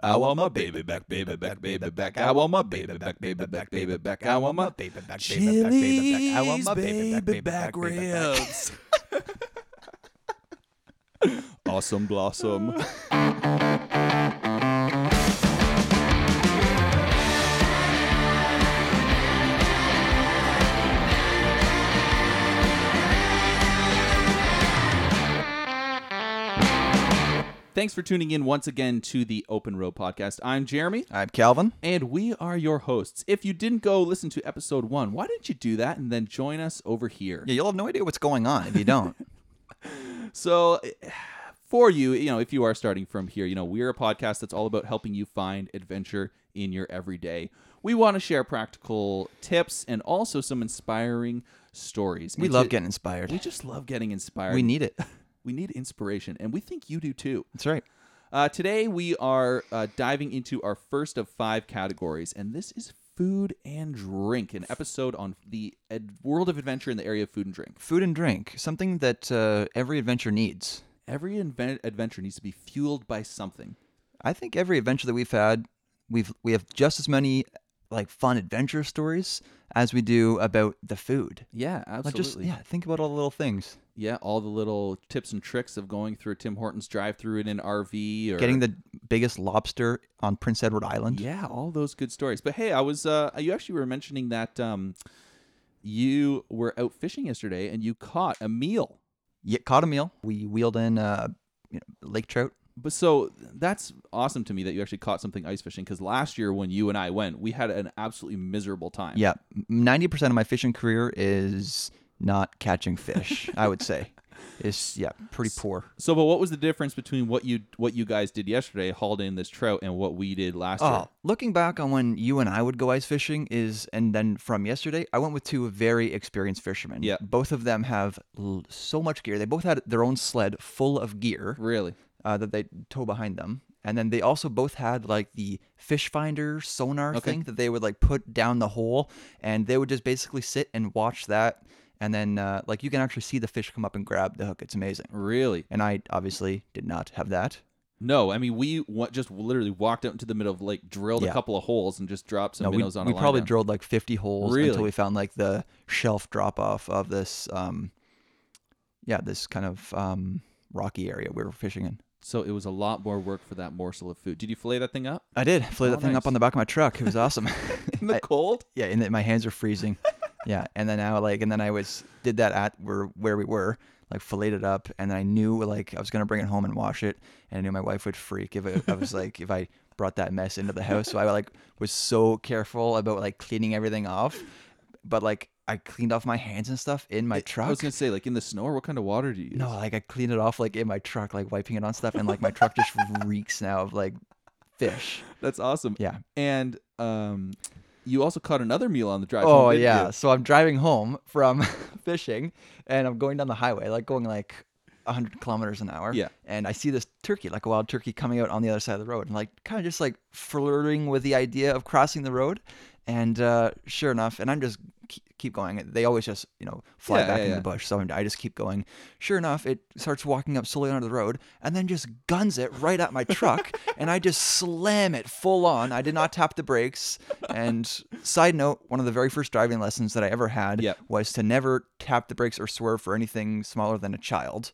I want my baby back, baby back, baby back. I want my baby back, baby back, baby back. I want my baby back, baby back, baby back. I want my baby back, baby back, baby back. ribs. Awesome blossom. Thanks for tuning in once again to the Open Road Podcast. I'm Jeremy, I'm Calvin. and we are your hosts. If you didn't go listen to episode one, why didn't you do that and then join us over here? Yeah, you'll have no idea what's going on if you don't. So, for you, you know, if you are starting from here, you know, we're a podcast that's all about helping you find adventure in your everyday. We want to share practical tips and also some inspiring stories. we And love to- getting inspired. We just love getting inspired. We need it. we need inspiration, and we think you do too. That's right. Uh, today we are uh, diving into our first of five categories, and this is food and drink, an episode on the ed- world of adventure in the area of food and drink. Food and drink, something that uh, every adventure needs. Every inven- adventure needs to be fueled by something. I think every adventure that we've had, we've we have just as many like fun adventure stories as we do about the food. Yeah, Like absolutely. just yeah, think about all the little things. Yeah, all the little tips and tricks of going through Tim Hortons drive-through in an RV or Getting the biggest lobster on Prince Edward Island. yeah, all those good stories. But hey, I was uh, you actually were mentioning that um, you were out fishing yesterday and you caught a meal. Yeah, caught a meal. We wheeled in uh, you know, lake trout. But so that's awesome to me that you actually caught something ice fishing because last year when you and I went, we had an absolutely miserable time. Yeah, ninety percent of my fishing career is not catching fish. I would say, is yeah, pretty poor. So, but what was the difference between what you what you guys did yesterday, hauled in this trout, and what we did last oh, year? Oh, looking back on when you and I would go ice fishing is, and then from yesterday, I went with two very experienced fishermen. Yeah. both of them have l- so much gear. They both had their own sled full of gear Really? Uh, that they tow behind them, and then they also both had like the fish finder sonar Okay. thing that they would like put down the hole, and they would just basically sit and watch that, and then uh, like you can actually see the fish come up and grab the hook. It's amazing. Really? And I obviously did not have that. No, I mean we just literally walked out into the middle of lake, drilled a couple of holes, and just dropped some No, we, minnows on we line probably down. drilled like 50 holes Really? until we found like the shelf drop off of this um yeah this kind of um rocky area we were fishing in So it was a lot more work for that morsel of food. Did you fillet that thing up i did flew Oh, that thing nice. up on the back of my truck it was awesome in the I- cold? yeah and then my hands are freezing yeah and then i like and then i was did that at where where we were like filleted it up and then i knew like i was gonna bring it home and wash it and i knew my wife would freak if it, i was like if i brought that mess into the house so i like was so careful about like cleaning everything off but like i cleaned off my hands and stuff in my truck I was gonna say, like in the snow, or what kind of water do you use? no like i cleaned it off like in my truck like wiping it on stuff and like my truck just reeks now of like fish that's awesome. yeah And um, you also caught another meal on the drive. Oh home, yeah. you? So I'm driving home from fishing, and I'm going down the highway, like going like 100 kilometers an hour. Yeah. And I see this turkey, like a wild turkey, coming out on the other side of the road, and like kind of just like flirting with the idea of crossing the road. And uh, sure enough, and I'm just keep, going. They always just you know fly Yeah, back yeah, in yeah. the bush, so I'm, I just keep going. Sure enough, it starts walking up slowly onto the road, and then just guns it right at my truck, and I just slam it full on. I did not tap the brakes. And side note, one of the very first driving lessons that I ever had Yep. was to never tap the brakes or swerve for anything smaller than a child.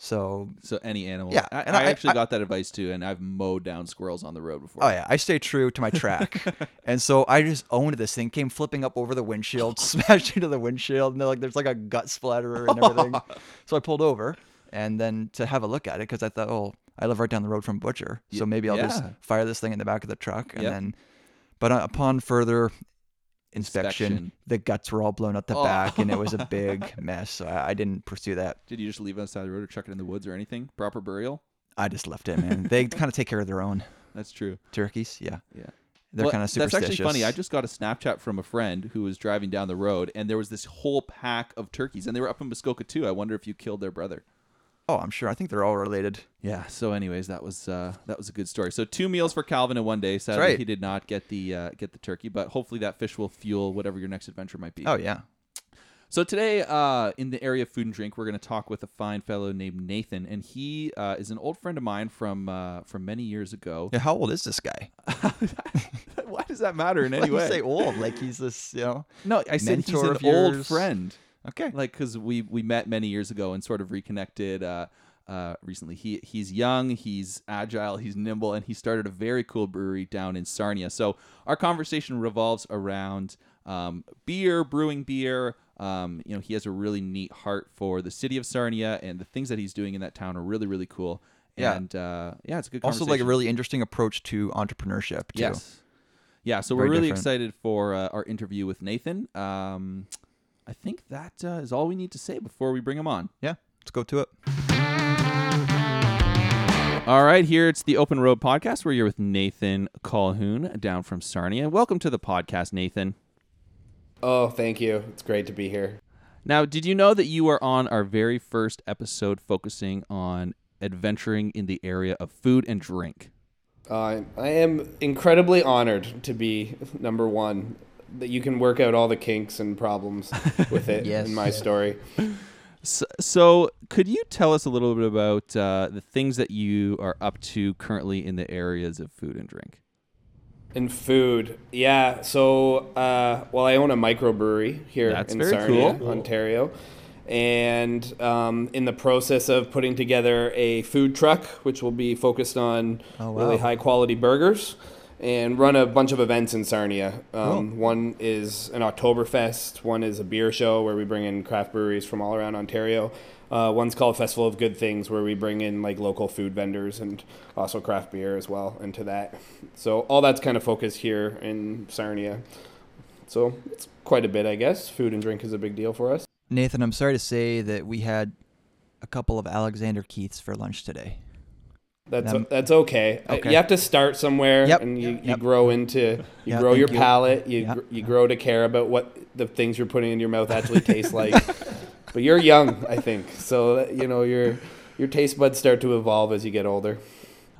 So, So any animal. Yeah, I, and I I- actually I- got that advice too, and I've mowed down squirrels on the road before. oh yeah, I stay true to my track. and so I just owned this thing, came flipping up over the windshield, smashed into the windshield, and like there's like a gut splatterer and everything. so I pulled over and then to have a look at it because I thought, oh, I live right down the road from Butcher, so maybe I'll just fire this thing in the back of the truck and Yep. then. But uh, upon further inspection, Inspection. the guts were all blown out the Oh. back, and it was a big mess. So I, I didn't pursue that. Did you just leave it on the side of the road or chuck it in the woods or anything? Proper burial? I just left it, man. they kind of take care of their own That's true. turkeys. Yeah, Yeah. they're Well, kind of superstitious. That's actually funny. I just got a Snapchat from a friend who was driving down the road, and there was this whole pack of turkeys, and they were up in Muskoka too. I wonder if you killed their brother. Oh, I'm sure. I think they're all related. Yeah. So, anyways, that was uh, that was a good story. So, two meals for Calvin in one day. Sadly, right. he did not get the uh, get the turkey, but hopefully that fish will fuel whatever your next adventure might be. Oh yeah. So today, uh, in the area of food and drink, we're going to talk with a fine fellow named Nathan, and he uh, is an old friend of mine from uh, from many years ago. Yeah, how old is this guy? Why does that matter in any Like you way? say old, like he's this, you know. no, I said he's an old friend. Okay. like because we we met many years ago and sort of reconnected uh, uh, recently. He he's young, he's agile, he's nimble, and he started a very cool brewery down in Sarnia. So our conversation revolves around um, beer, brewing beer. Um, you know, he has a really neat heart for the city of Sarnia, and the things that he's doing in that town are really really cool. Yeah. and uh, yeah, it's a good. Also, like a really interesting approach to entrepreneurship too. Yes. Yeah, so Very we're really different. excited for uh, our interview with Nathan. Um, I think that uh, is all we need to say before we bring him on. Yeah. Let's go to it. All right, here it's the Open Road Podcast. We're here with Nathan Colquhoun down from Sarnia. Welcome to the podcast, Nathan. Oh, thank you. It's great to be here. Now, did you know that you were on our very first episode focusing on adventuring in the area of food and drink? Uh, I am incredibly honored to be number one. That you can work out all the kinks and problems with it Yes. in my story. So, so, could you tell us a little bit about uh, the things that you are up to currently in the areas of food and drink? And food, yeah. So, uh, well, I own a microbrewery here That's in Sarnia, cool. Ontario, and um, in the process of putting together a food truck, which will be focused on Oh, really high quality burgers, and run a bunch of events in Sarnia. Um, One is an Oktoberfest. One is a beer show where we bring in craft breweries from all around Ontario. Uh, one's called Festival of Good Things, where we bring in like local food vendors and also craft beer as well into that. So all that's kind of focused here in Sarnia. So it's quite a bit, I guess. Food and drink is a big deal for us. Nathan, I'm sorry to say that we had a couple of Alexander Keiths for lunch today. That's that's okay. Okay. You have to start somewhere, Yep, and you, you yep. grow into you Yeah, grow thank your you. palate. You gr- you grow to care about what the things you're putting in your mouth actually taste like. but you're young, I think, so you know your your taste buds start to evolve as you get older.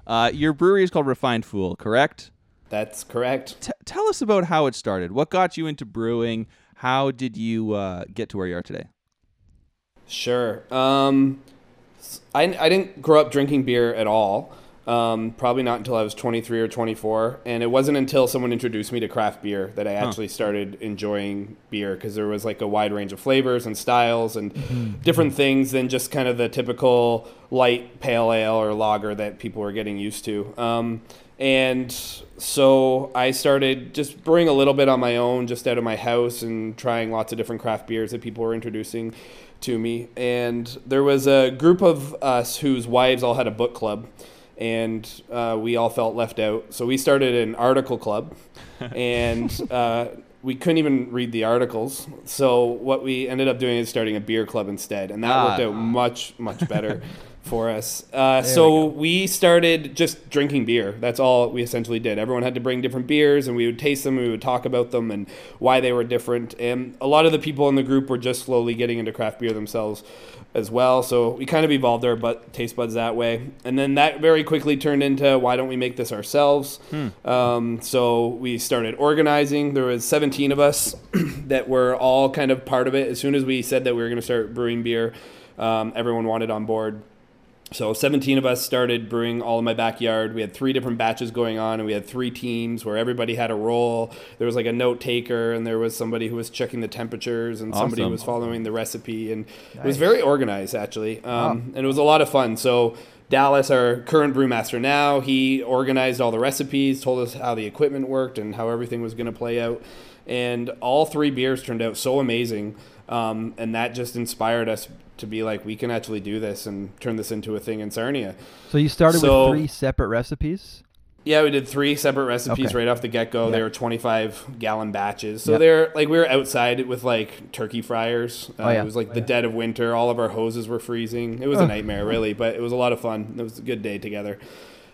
Uh, your brewery is called Refined Fool, correct? That's correct. T- tell us about how it started. What got you into brewing? How did you uh, get to where you are today? Sure. Um, I, I didn't grow up drinking beer at all. Um, probably not until I was 23 or 24. And it wasn't until someone introduced me to craft beer that I actually started enjoying beer because there was like a wide range of flavors and styles and different things than just kind of the typical light pale ale or lager that people were getting used to. Um, and so I started just brewing a little bit on my own, just out of my house, and trying lots of different craft beers that people were introducing to me. And there was a group of us whose wives all had a book club, and uh, we all felt left out. So we started an article club, and uh, we couldn't even read the articles. So what we ended up doing is starting a beer club instead, and that Ah. worked out much much better. For us, uh, so we started just drinking beer. That's all we essentially did. Everyone had to bring different beers, and we would taste them. And we would talk about them and why they were different. And a lot of the people in the group were just slowly getting into craft beer themselves as well. So we kind of evolved our but taste buds that way. And then that very quickly turned into why don't we make this ourselves? Um, so we started organizing. There was 17 of us that were all kind of part of it. As soon as we said that we were going to start brewing beer, um, everyone wanted on board. So 17 of us started brewing all in my backyard. We had three different batches going on, and we had three teams where everybody had a role. There was like a note taker, and there was somebody who was checking the temperatures, and somebody Awesome. who was following the recipe, and it was very organized actually, um, and it was a lot of fun. So Dallas, our current brewmaster now, he organized all the recipes, told us how the equipment worked, and how everything was going to play out. And all three beers turned out so amazing, um, and that just inspired us to be like, we can actually do this and turn this into a thing in Sarnia. So you started So- with three separate recipes. Yeah, we did three separate recipes Okay. right off the get go. Yeah. They were 25 gallon batches. So Yep. they're like, we were outside with like turkey fryers. Uh, Oh, yeah. It was like the dead of winter. All of our hoses were freezing. It was a nightmare, really, but it was a lot of fun. It was a good day together.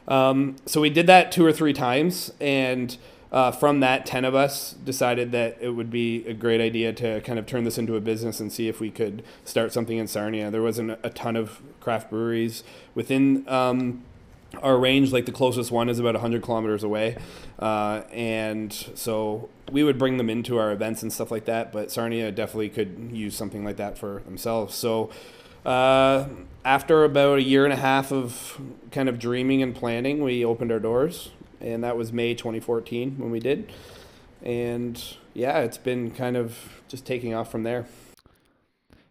Um, so we did that two or three times. And uh, from that, 10 of us decided that it would be a great idea to kind of turn this into a business and see if we could start something in Sarnia. There wasn't a ton of craft breweries within. Um, our range, like the closest one, is about 100 kilometers away, uh, and so we would bring them into our events and stuff like that. But Sarnia definitely could use something like that for themselves. So uh, after about a year and a half of kind of dreaming and planning, we opened our doors, and that was May 2014 when we did. And yeah, it's been kind of just taking off from there.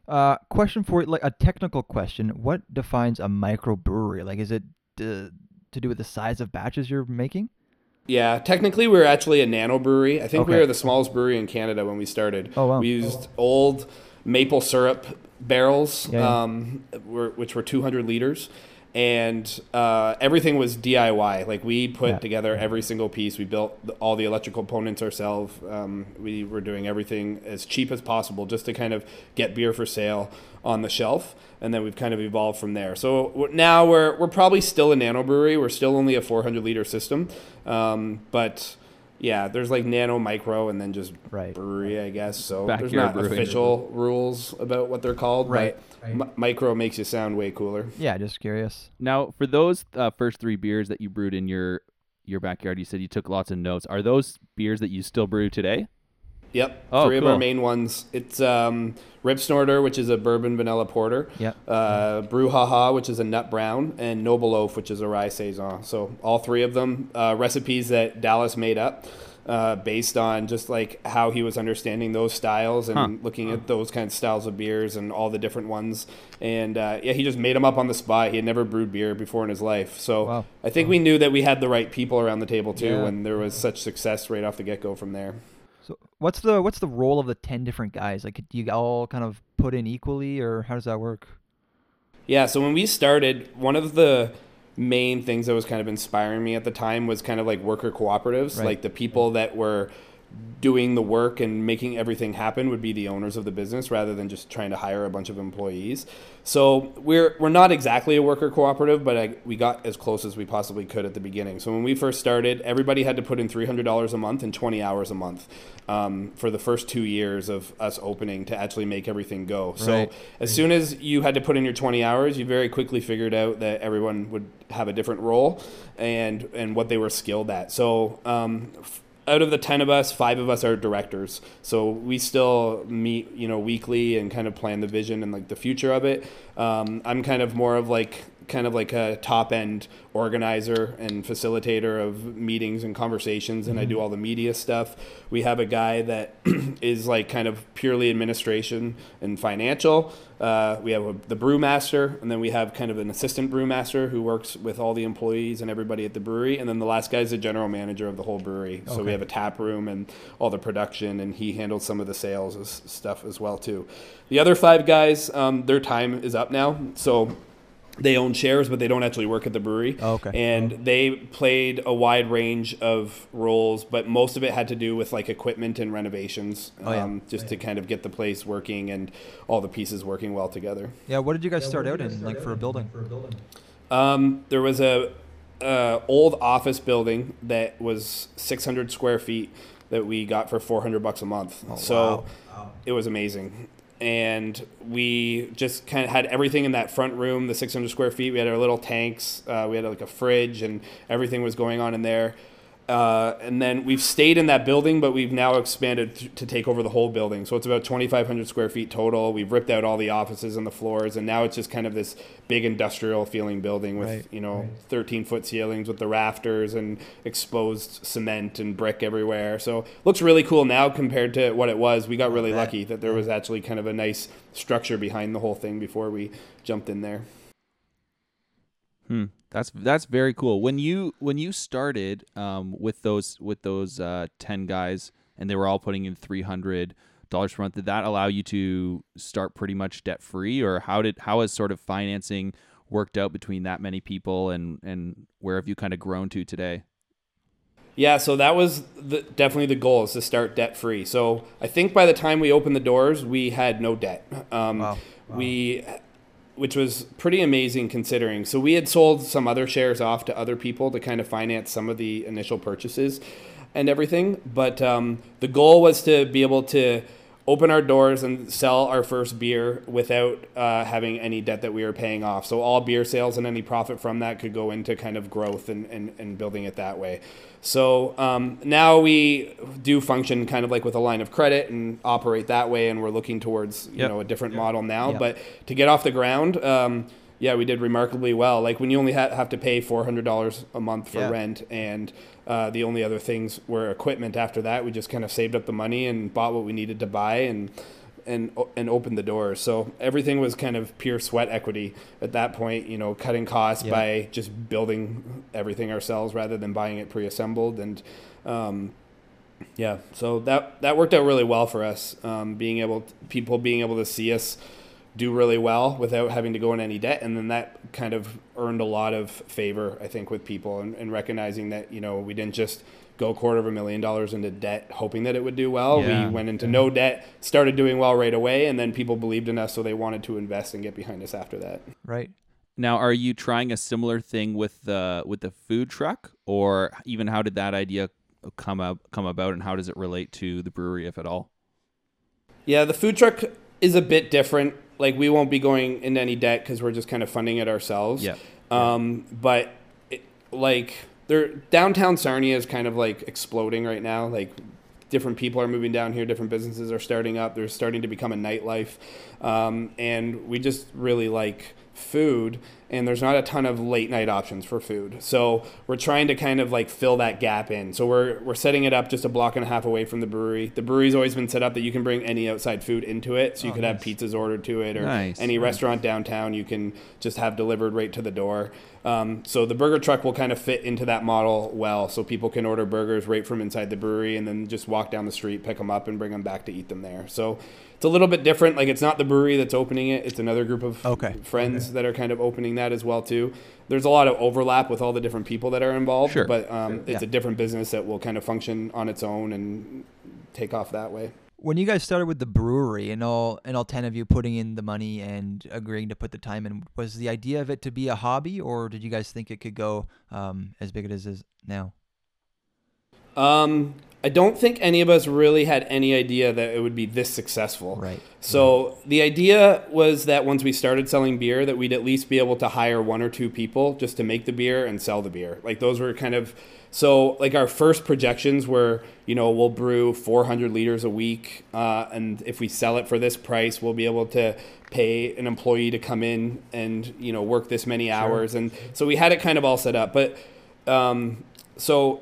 Uh, question for you, like a technical question. What defines a microbrewery? Like, is it uh, to do with the size of batches you're making? Yeah, technically we are actually a nano brewery. I think we Okay. were the smallest brewery in Canada when we started. Oh, wow. We used old maple syrup barrels, Yeah, yeah. um, were, which were 200 liters, and uh, everything was DIY. Like we put Yeah. together every single piece. We built all the electrical components ourselves. Um, we were doing everything as cheap as possible just to kind of get beer for sale on the shelf. And then we've kind of evolved from there. So now we're, we're probably still a nano brewery. We're still only a 400 liter system. Um, but yeah, there's like nano, micro, and then just Right. brewery, I guess. So Backyard there's not brewing. official rules about what they're called. Right. But mi- micro makes you sound way cooler. Yeah, just curious. Now, for those uh, first three beers that you brewed in your your backyard, you said you took lots of notes. Are those beers that you still brew today? Yep. Oh, Three of our main ones. It's um, Rip Snorter, which is a bourbon vanilla porter. Yep. Uh, Brew Haha, which is a nut brown, and Noble Oaf, which is a rye saison. So all three of them uh, recipes that Dallas made up. Uh, based on just like how he was understanding those styles and Huh. looking at those kind of styles of beers and all the different ones, and uh, yeah, he just made them up on the spot. He had never brewed beer before in his life, so Wow. I think we knew that we had the right people around the table too, Yeah. and there was such success right off the get go from there. So, what's the what's the role of the ten different guys? Like, do you all kind of put in equally, or how does that work? Yeah, so when we started, one of the main things that was kind of inspiring me at the time was kind of like worker cooperatives, Right. like the people that were doing the work and making everything happen would be the owners of the business rather than just trying to hire a bunch of employees. So we're we're not exactly a worker cooperative, but I, we got as close as we possibly could at the beginning. So when we first started, everybody had to put in three hundred dollars a month and twenty hours a month um, for the first two years of us opening to actually make everything go. So as soon as you had to put in your 20 hours, you very quickly figured out that everyone would have a different role and and what they were skilled at. So um, f- out of the 10 of us, five of us are directors. So we still meet, you know, weekly and kind of plan the vision and like the future of it. Um, I'm kind of more of like kind of like a top end organizer and facilitator of meetings and conversations and I do all the media stuff. We have a guy that is like kind of purely administration and financial. Uh, we have a, the brewmaster and then we have kind of an assistant brewmaster who works with all the employees and everybody at the brewery and then the last guy is the general manager of the whole brewery. So we have a tap room and all the production and he handles some of the sales stuff as well too. The other five guys, um, their time is up now. So they own shares, but they don't actually work at the brewery. Oh, okay. And they played a wide range of roles, but most of it had to do with like equipment and renovations, Oh, yeah. um, just to kind of get the place working and all the pieces working well together. Yeah. What did you guys start out in, like for a building? For a Um, there was a, a old office building that was 600 square feet that we got for 400 bucks a month. Oh, so wow. it was amazing. And we just kind of had everything in that front room, the 600 square feet. We had our little tanks. Uh, we had like a fridge, and everything was going on in there. Uh, and then we've stayed in that building, but we've now expanded th- to take over the whole building. So it's about 2,500 square feet total. We've ripped out all the offices and the floors, and now it's just kind of this big industrial feeling building with Right, you know 13 foot ceilings with the rafters and exposed cement and brick everywhere. So looks really cool now compared to what it was. We got really bet. lucky that there was actually kind of a nice structure behind the whole thing before we jumped in there. Hmm. That's that's very cool. When you when you started um, with those with those uh, ten guys and they were all putting in three hundred dollars per month, did that allow you to start pretty much debt free, or how did how has sort of financing worked out between that many people and and where have you kind of grown to today? Yeah, so that was the, definitely the goal is to start debt free. So I think by the time we opened the doors, we had no debt. Um, Wow. We, which was pretty amazing considering. So we had sold some other shares off to other people to kind of finance some of the initial purchases and everything. But um, the goal was to be able to open our doors and sell our first beer without uh, having any debt that we were paying off. So all beer sales and any profit from that could go into kind of growth and, and, and building it that way. So um, now we do function kind of like with a line of credit and operate that way, and we're looking towards you Yep. know a different model now. Yep. But to get off the ground, um, yeah, we did remarkably well. Like when you only ha- have to pay four hundred dollars a month for Yeah. rent, and uh, the only other things were equipment. After that, we just kind of saved up the money and bought what we needed to buy, and and and opened the doors. So everything was kind of pure sweat equity at that point. You know, cutting costs Yeah. by just building everything ourselves rather than buying it pre-assembled, and um, yeah, so that that worked out really well for us. Um, being able, to, people being able to see us do really well without having to go in any debt, and then that kind of earned a lot of favor, I think, with people, and, and recognizing that you know we didn't just go a quarter of a million dollars into debt hoping that it would do well. Yeah. We went into no debt, started doing well right away, and then people believed in us, so they wanted to invest and get behind us after that. Right. Now, are you trying a similar thing with the with the food truck, or even how did that idea come up come about, and how does it relate to the brewery, if at all? Yeah, the food truck is a bit different. Like we won't be going into any debt because we're just kind of funding it ourselves. Yeah. Um, but it, like, there downtown Sarnia is kind of like exploding right now. Like, different people are moving down here. Different businesses are starting up. There's starting to become a nightlife, um, and we just really like food. And there's not a ton of late night options for food, so we're trying to kind of like fill that gap in. So we're we're setting it up just a block and a half away from the brewery. The brewery's always been set up that you can bring any outside food into it, so you Oh, could have pizzas ordered to it or Nice. any restaurant downtown you can just have delivered right to the door. Um, so the burger truck will kind of fit into that model well, so people can order burgers right from inside the brewery and then just walk down the street, pick them up, and bring them back to eat them there. So it's a little bit different. Like it's not the brewery that's opening it; it's another group of Okay. friends that are kind of opening that as well too. There's a lot of overlap with all the different people that are involved, Sure. but um, it's Yeah. a different business that will kind of function on its own and take off that way. When you guys started with the brewery and all and all ten of you putting in the money and agreeing to put the time in, was the idea of it to be a hobby, or did you guys think it could go um, as big as it is now? Um, I don't think any of us really had any idea that it would be this successful. Right. So the idea was that once we started selling beer, that we'd at least be able to hire one or two people just to make the beer and sell the beer. Like those were kind of so like our first projections were, you know, we'll brew 400 liters a week, uh, and if we sell it for this price, we'll be able to pay an employee to come in and you know work this many hours, and so we had it kind of all set up. But um, so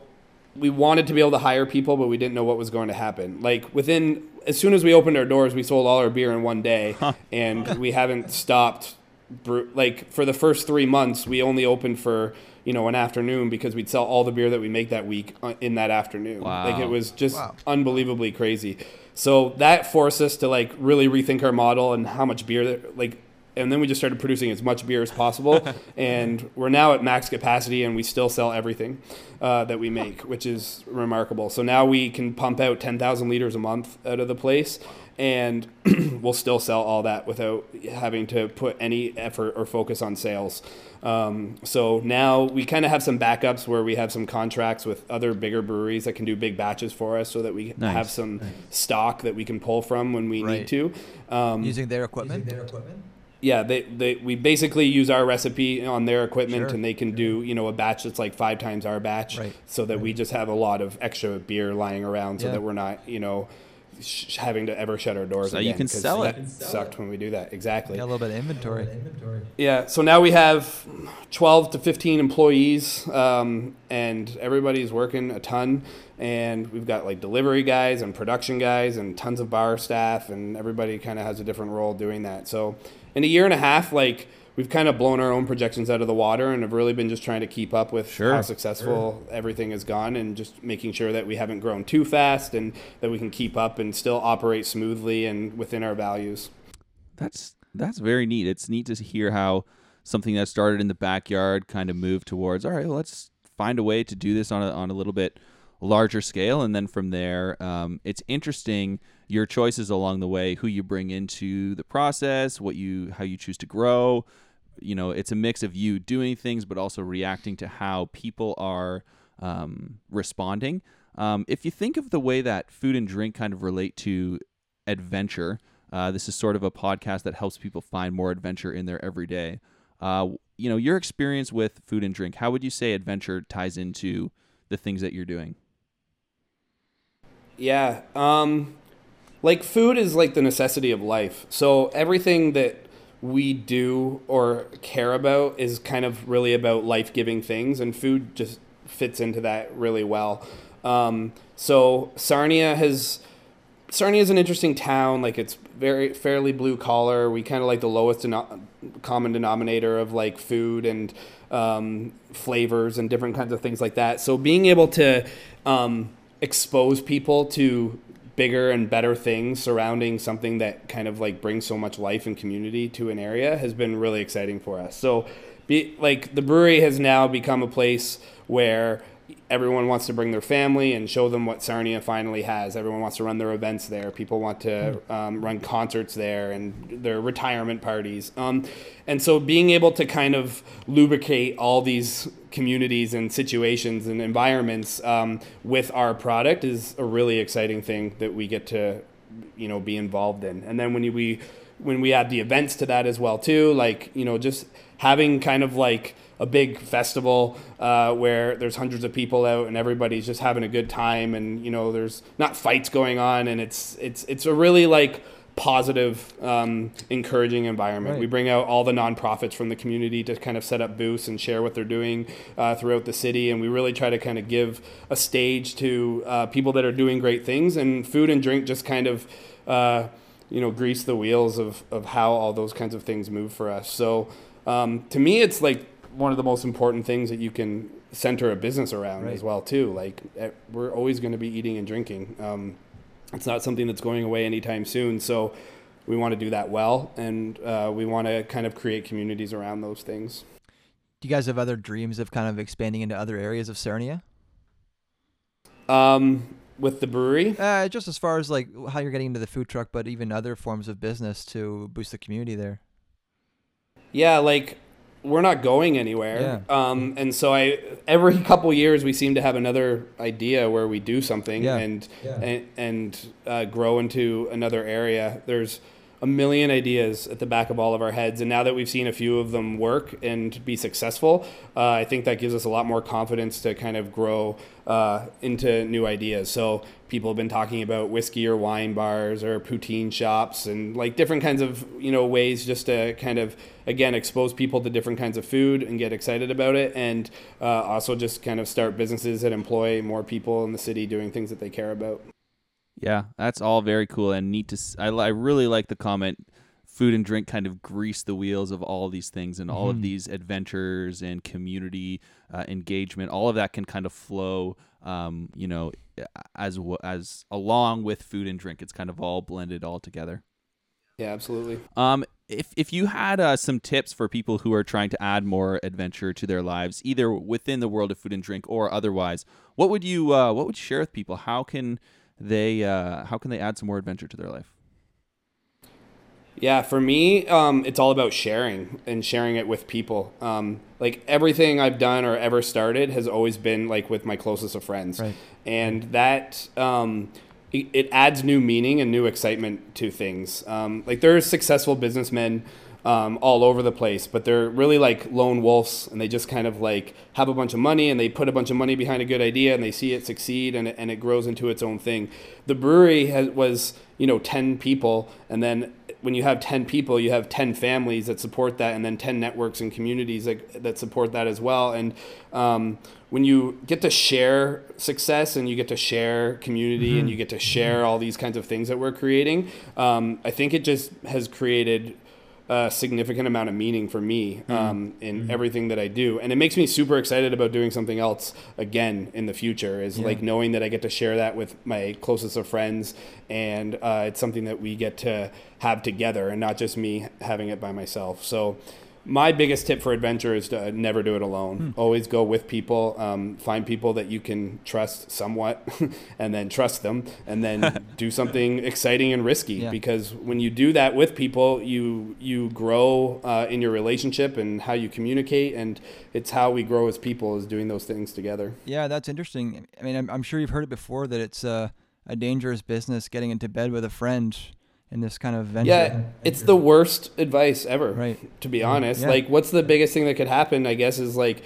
we wanted to be able to hire people, but we didn't know what was going to happen. Like within, as soon as we opened our doors, we sold all our beer in one day, and we haven't stopped. Brew- like for the first three months, we only opened for you know an afternoon because we'd sell all the beer that we make that week uh, in that afternoon. Like it was just Wow. unbelievably crazy. So that forced us to like really rethink our model and how much beer that like and then we just started producing as much beer as possible and we're now at max capacity and we still sell everything uh, that we make which is remarkable so now we can pump out 10000 liters a month out of the place and we'll still sell all that without having to put any effort or focus on sales um, so now we kind of have some backups where we have some contracts with other bigger breweries that can do big batches for us so that we Nice. have some stock that we can pull from when we Right. need to um, Using their equipment. Yeah, they, they we basically use our recipe on their equipment, Sure. and they can do you know a batch that's like five times our batch, Right. so that we just have a lot of extra beer lying around, so Yeah. that we're not you know sh- having to ever shut our doors. So you can can 'cause sell it. that Sucked when we do that. Exactly. Got a little bit of inventory. Yeah, so now we have 12 to 15 employees, um, and everybody's working a ton. And we've got like delivery guys and production guys and tons of bar staff, and everybody kind of has a different role doing that. So, in a year and a half, like we've kind of blown our own projections out of the water and have really been just trying to keep up with Sure. how successful everything has gone and just making sure that we haven't grown too fast and that we can keep up and still operate smoothly and within our values. That's that's very neat. It's neat to hear how something that started in the backyard kind of moved towards. All right, well, let's find a way to do this on a on a little bit larger scale, and then from there, um, it's interesting your choices along the way, who you bring into the process, what you how you choose to grow. You know, it's a mix of you doing things, but also reacting to how people are um, responding. Um, if you think of the way that food and drink kind of relate to adventure. Uh, this is sort of a podcast that helps people find more adventure in their everyday. Uh, you know, your experience with food and drink, how would you say adventure ties into the things that you're doing? Yeah. Um, like food is like the necessity of life. So everything that we do or care about is kind of really about life giving things, and food just fits into that really well. Um, so Sarnia has Sarnia is an interesting town. Like it's very fairly blue collar. We kind of like the lowest deno- common denominator of like food and um, flavors and different kinds of things like that. So being able to um, expose people to bigger and better things surrounding something that kind of like brings so much life and community to an area has been really exciting for us. So be like the brewery has now become a place where everyone wants to bring their family and show them what Sarnia finally has. Everyone wants to run their events there. People want to um, run concerts there and their retirement parties. Um, and so being able to kind of lubricate all these communities and situations and environments um, with our product is a really exciting thing that we get to, you know, be involved in. And then when we when we add the events to that as well too, like you know, just having kind of like a big festival uh, where there's hundreds of people out and everybody's just having a good time and you know there's not fights going on and it's it's it's a really like positive um, encouraging environment. Right. we bring out all the nonprofits from the community to kind of set up booths and share what they're doing uh, throughout the city. And we really try to kind of give a stage to uh, people that are doing great things. And food and drink just kind of uh, you know grease the wheels of, of how all those kinds of things move for us. So um, to me it's like one of the most important things that you can center a business around Right. as well too like eh, we're always going to be eating and drinking um, it's not something that's going away anytime soon so we want to do that well and uh, we want to kind of create communities around those things Do you guys have other dreams of kind of expanding into other areas of Sarnia? um, with the brewery Uh, just as far as like how you're getting into the food truck, but even other forms of business to boost the community there. Yeah, like we're not going anywhere. Yeah. Um, and so I every couple years we seem to have another idea where we do something Yeah. and Yeah. and and uh, grow into another area. There's a million ideas at the back of all of our heads, and now that we've seen a few of them work and be successful, uh, I think that gives us a lot more confidence to kind of grow uh, into new ideas. So people have been talking about whiskey or wine bars or poutine shops and like different kinds of you know ways just to kind of again expose people to different kinds of food and get excited about it, and uh, also just kind of start businesses that employ more people in the city doing things that they care about. Yeah, that's all very cool and neat to. s- I, I really like the comment. Food and drink kind of grease the wheels of all these things and all of Mhm. these adventures and community uh, engagement. All of that can kind of flow, um, you know, as as along with food and drink. It's kind of all blended all together. Yeah, absolutely. Um, if if you had uh, some tips for people who are trying to add more adventure to their lives, either within the world of food and drink or otherwise, what would you uh, what would you share with people? How can they uh, how can they add some more adventure to their life? Yeah, for me, um, it's all about sharing and sharing it with people. Um, like everything I've done or ever started has always been like with my closest of friends, Right. and that um, it, it adds new meaning and new excitement to things. Um, like are successful businessmen um, all over the place, but they're really like lone wolves, and they just kind of like have a bunch of money and they put a bunch of money behind a good idea and they see it succeed and it, and it grows into its own thing. The brewery has, was you know ten people, and then when you have 10 people you have 10 families that support that and then 10 networks and communities that, that support that as well and um, when you get to share success and you get to share community and you get to share all these kinds of things that we're creating um, i think it just has created a significant amount of meaning for me um, in everything that I do, and it makes me super excited about doing something else again in the future. Is like knowing that I get to share that with my closest of friends, and uh, it's something that we get to have together, and not just me having it by myself. So. My biggest tip for adventure is to never do it alone. Always go with people. Um, find people that you can trust somewhat, and then trust them, and then do something exciting and risky. Yeah. Because when you do that with people, you you grow uh, in your relationship and how you communicate, and it's how we grow as people is doing those things together. Yeah, that's interesting. I mean, I'm, I'm sure you've heard it before that it's uh, a dangerous business getting into bed with a friend in this kind of venture. Yeah, it's the worst advice ever. Right. To be honest, Yeah. like, what's the biggest thing that could happen? I guess is like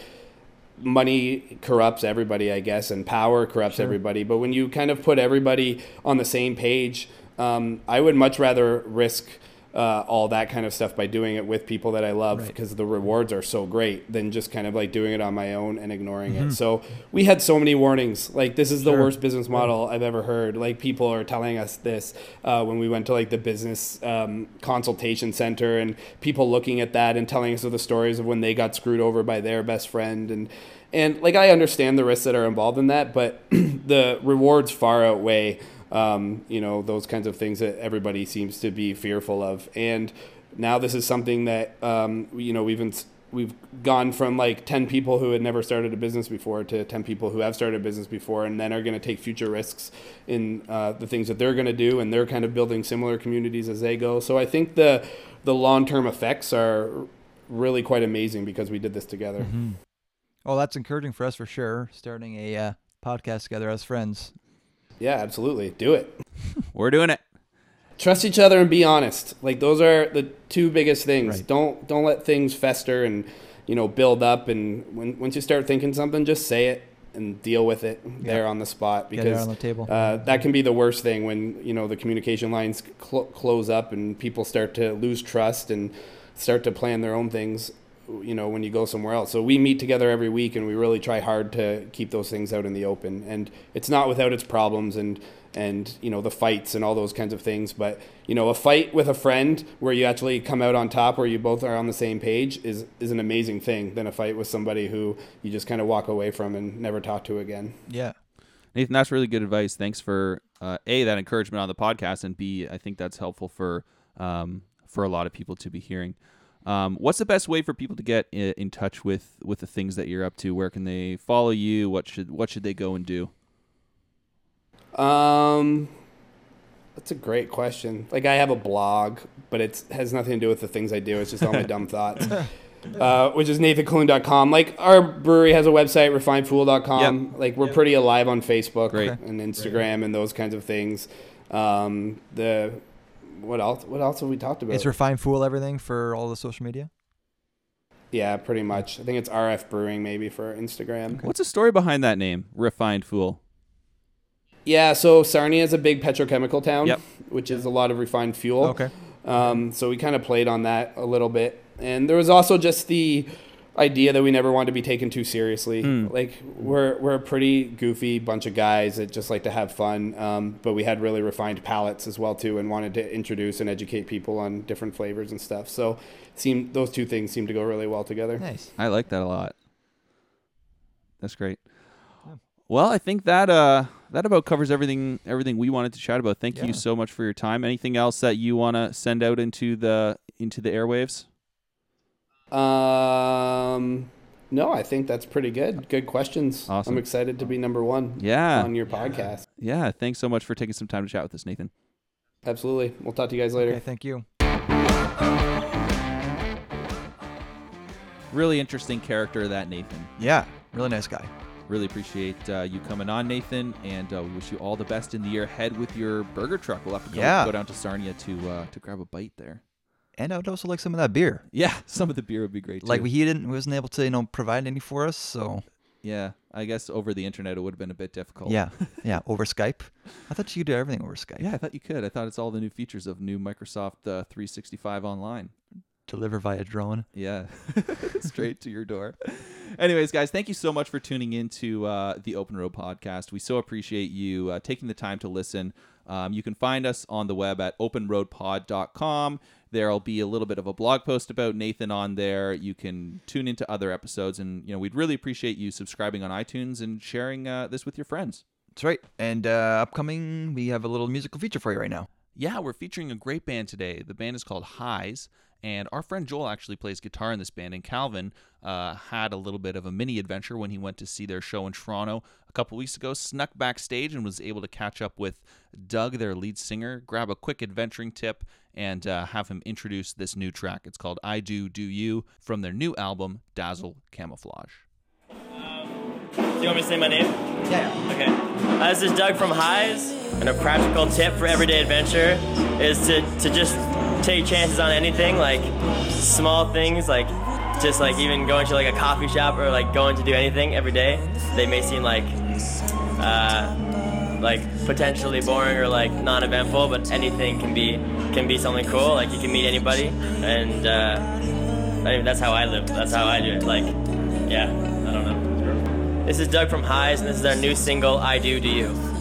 money corrupts everybody. I guess, and power corrupts everybody. But when you kind of put everybody on the same page, um, I would much rather risk. Uh, all that kind of stuff by doing it with people that I love Right. because the rewards are so great than just kind of like doing it on my own and ignoring Mm-hmm. it. So we had so many warnings. Like this is the worst business model I've ever heard. Like people are telling us this uh, when we went to like the business um, consultation center and people looking at that and telling us of the stories of when they got screwed over by their best friend and and like I understand the risks that are involved in that, but the rewards far outweigh um, you know those kinds of things that everybody seems to be fearful of. And now this is something that um, you know we've been, we've gone from like 10 people who had never started a business before to 10 people who have started a business before and then are going to take future risks in uh, the things that they're going to do and they're kind of building similar communities as they go so i think the the long-term effects are really quite amazing because we did this together Mm-hmm. Well, that's encouraging for us for sure. Starting a uh, podcast together as friends. Yeah absolutely. Do it. We're doing it. trust each other and be honest. Like those are the two biggest things. Right. don't don't let things fester and you know build up. And when once you start thinking something just say it and deal with it. There on the spot because on the table. uh, that can be the worst thing when you know the communication lines cl- close up and people start to lose trust and start to plan their own things you know when you go somewhere else so we meet together every week and we really try hard to keep those things out in the open and it's not without its problems and and you know the fights and all those kinds of things but you know a fight with a friend where you actually come out on top where you both are on the same page is is an amazing thing than a fight with somebody who you just kind of walk away from and never talk to again yeah. Nathan, that's really good advice. Thanks for uh, a that encouragement on the podcast, and b I think that's helpful for um, for a lot of people to be hearing. Um, what's the best way for people to get in, in touch with with the things that you're up to? Where can they follow you? What should what should they go and do? Um, that's a great question. Like I have a blog, but it has nothing to do with the things I do. It's just all my dumb thoughts. Uh, which is nathancolquhoun.com. Like our brewery has a website, refinedfool.com. Like we're pretty alive on Facebook Great. and Instagram and those kinds of things. Um, the what else? What else have we talked about? It's Refined Fool everything for all the social media. yeah, pretty much. I think it's RF Brewing maybe for Instagram. What's the story behind that name, Refined Fool? Yeah, so Sarnia is a big petrochemical town, Yep. which is a lot of refined fuel. Okay. Um, so we kind of played on that a little bit. And there was also just the idea that we never wanted to be taken too seriously. Hmm. Like we're we're a pretty goofy bunch of guys that just like to have fun. Um, but we had really refined palates as well too, and wanted to introduce and educate people on different flavors and stuff. So seemed those two things seem to go really well together. Nice. I like that a lot. That's great. Well, I think that uh that about covers everything everything we wanted to chat about. Thank Yeah. you so much for your time. Anything else that you want to send out into the into the airwaves? Um, no, I think that's pretty good. Good questions. Awesome. I'm excited to be number one Yeah. on your podcast. Yeah, thanks so much for taking some time to chat with us, Nathan. Absolutely. We'll talk to you guys later. Okay, thank you. Really interesting character that Nathan. Yeah, really nice guy. Really appreciate uh, you coming on, Nathan, and uh, we wish you all the best in the year ahead with your burger truck. We'll have to go, Yeah. go down to Sarnia to uh, to grab a bite there. And I would also like some of that beer. Yeah, some of the beer would be great. Like too. he didn't wasn't able to, you know, provide any for us, so yeah, I guess over the internet it would have been a bit difficult. yeah. Yeah, over Skype. I thought you could do everything over Skype. Yeah, I thought you could. I thought it's all the new features of new Microsoft uh, 365 Online. Deliver via drone. Yeah, straight to your door. Anyways, guys, thank you so much for tuning in to uh, the Open Road podcast. We so appreciate you uh, taking the time to listen. Um, you can find us on the web at openroadpod.com. There'll be a little bit of a blog post about Nathan on there. You can tune into other episodes, and you know we'd really appreciate you subscribing on iTunes and sharing uh, this with your friends. That's right. And uh, upcoming, we have a little musical feature for you right now. Yeah, we're featuring a great band today. The band is called Highs, and our friend Joel actually plays guitar in this band. And Calvin uh, had a little bit of a mini adventure when he went to see their show in Toronto a couple weeks ago. Snuck backstage and was able to catch up with Doug, their lead singer, grab a quick adventuring tip, and uh, have him introduce this new track. It's called "I Do Do You" from their new album Dazzle Camouflage. Do you want me to say my name? Yeah. Okay. Uh, this is Doug from Highs. And a practical tip for everyday adventure is to, to just take chances on anything, like small things, like just like even going to like a coffee shop or like going to do anything every day. They may seem like uh, like potentially boring or like non-eventful, but anything can be can be something cool. Like you can meet anybody, and uh, I mean, that's how I live. That's how I do it. Like, yeah, I don't know. This is Doug from Highs, and this is our new single, "I Do Do You."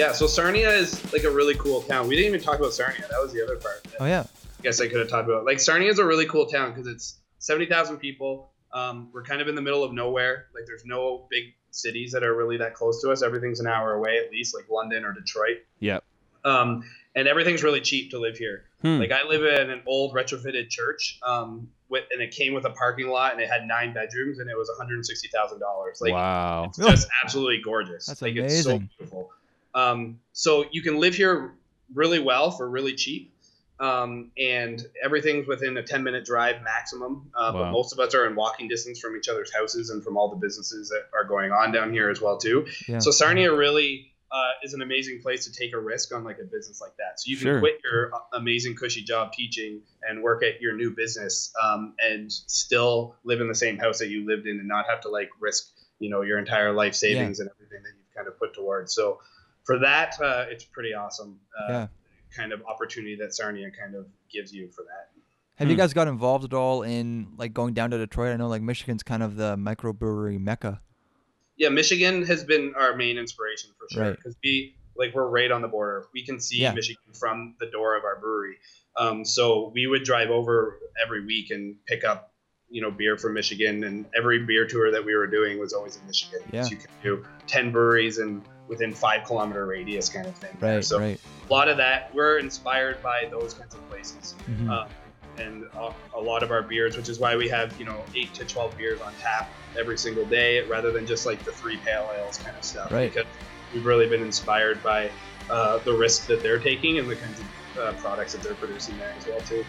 Yeah, so Sarnia is like a really cool town. We didn't even talk about Sarnia. That was the other part. Oh yeah. I guess I could have talked about. Like Sarnia is a really cool town because it's seventy thousand people. Um, we're kind of in the middle of nowhere. Like there's no big cities that are really that close to us. Everything's an hour away at least, like London or Detroit. Yeah. Um, and everything's really cheap to live here. Hmm. Like I live in an old retrofitted church, um, with, and it came with a parking lot and it had nine bedrooms and it was one hundred sixty thousand dollars. Like wow. it's just absolutely gorgeous. That's like it's so amazing. beautiful. Um, so you can live here really well for really cheap. Um, and everything's within a 10 minute drive maximum. Uh, But most of us are in walking distance from each other's houses and from all the businesses that are going on down here as well too. Yeah. So Sarnia really uh, is an amazing place to take a risk on like a business like that. So you can Sure. quit your amazing cushy job teaching and work at your new business um, and still live in the same house that you lived in and not have to like risk you know your entire life savings and everything that you've kind of put towards. So for that, uh, it's pretty awesome. Uh, Yeah. Kind of opportunity that Sarnia kind of gives you for that. Have you Hmm. guys got involved at all in like going down to Detroit? I know like Michigan's kind of the microbrewery mecca. Yeah, Michigan has been our main inspiration for sure Right. because we like we're right on the border. We can see Yeah. Michigan from the door of our brewery. Um, so we would drive over every week and pick up, you know, beer from Michigan. And every beer tour that we were doing was always in Michigan. Yeah. You could do ten breweries and within five kilometer radius kind of thing. Right, So right. a lot of that we're inspired by those kinds of places. Mhm. Um, and a, a lot of our beers, which is why we have you know eight to twelve beers on tap every single day, rather than just like the three pale ales kind of stuff. Right. Because we've really been inspired by uh, the risk that they're taking and the kinds of uh, products that they're producing there as well too.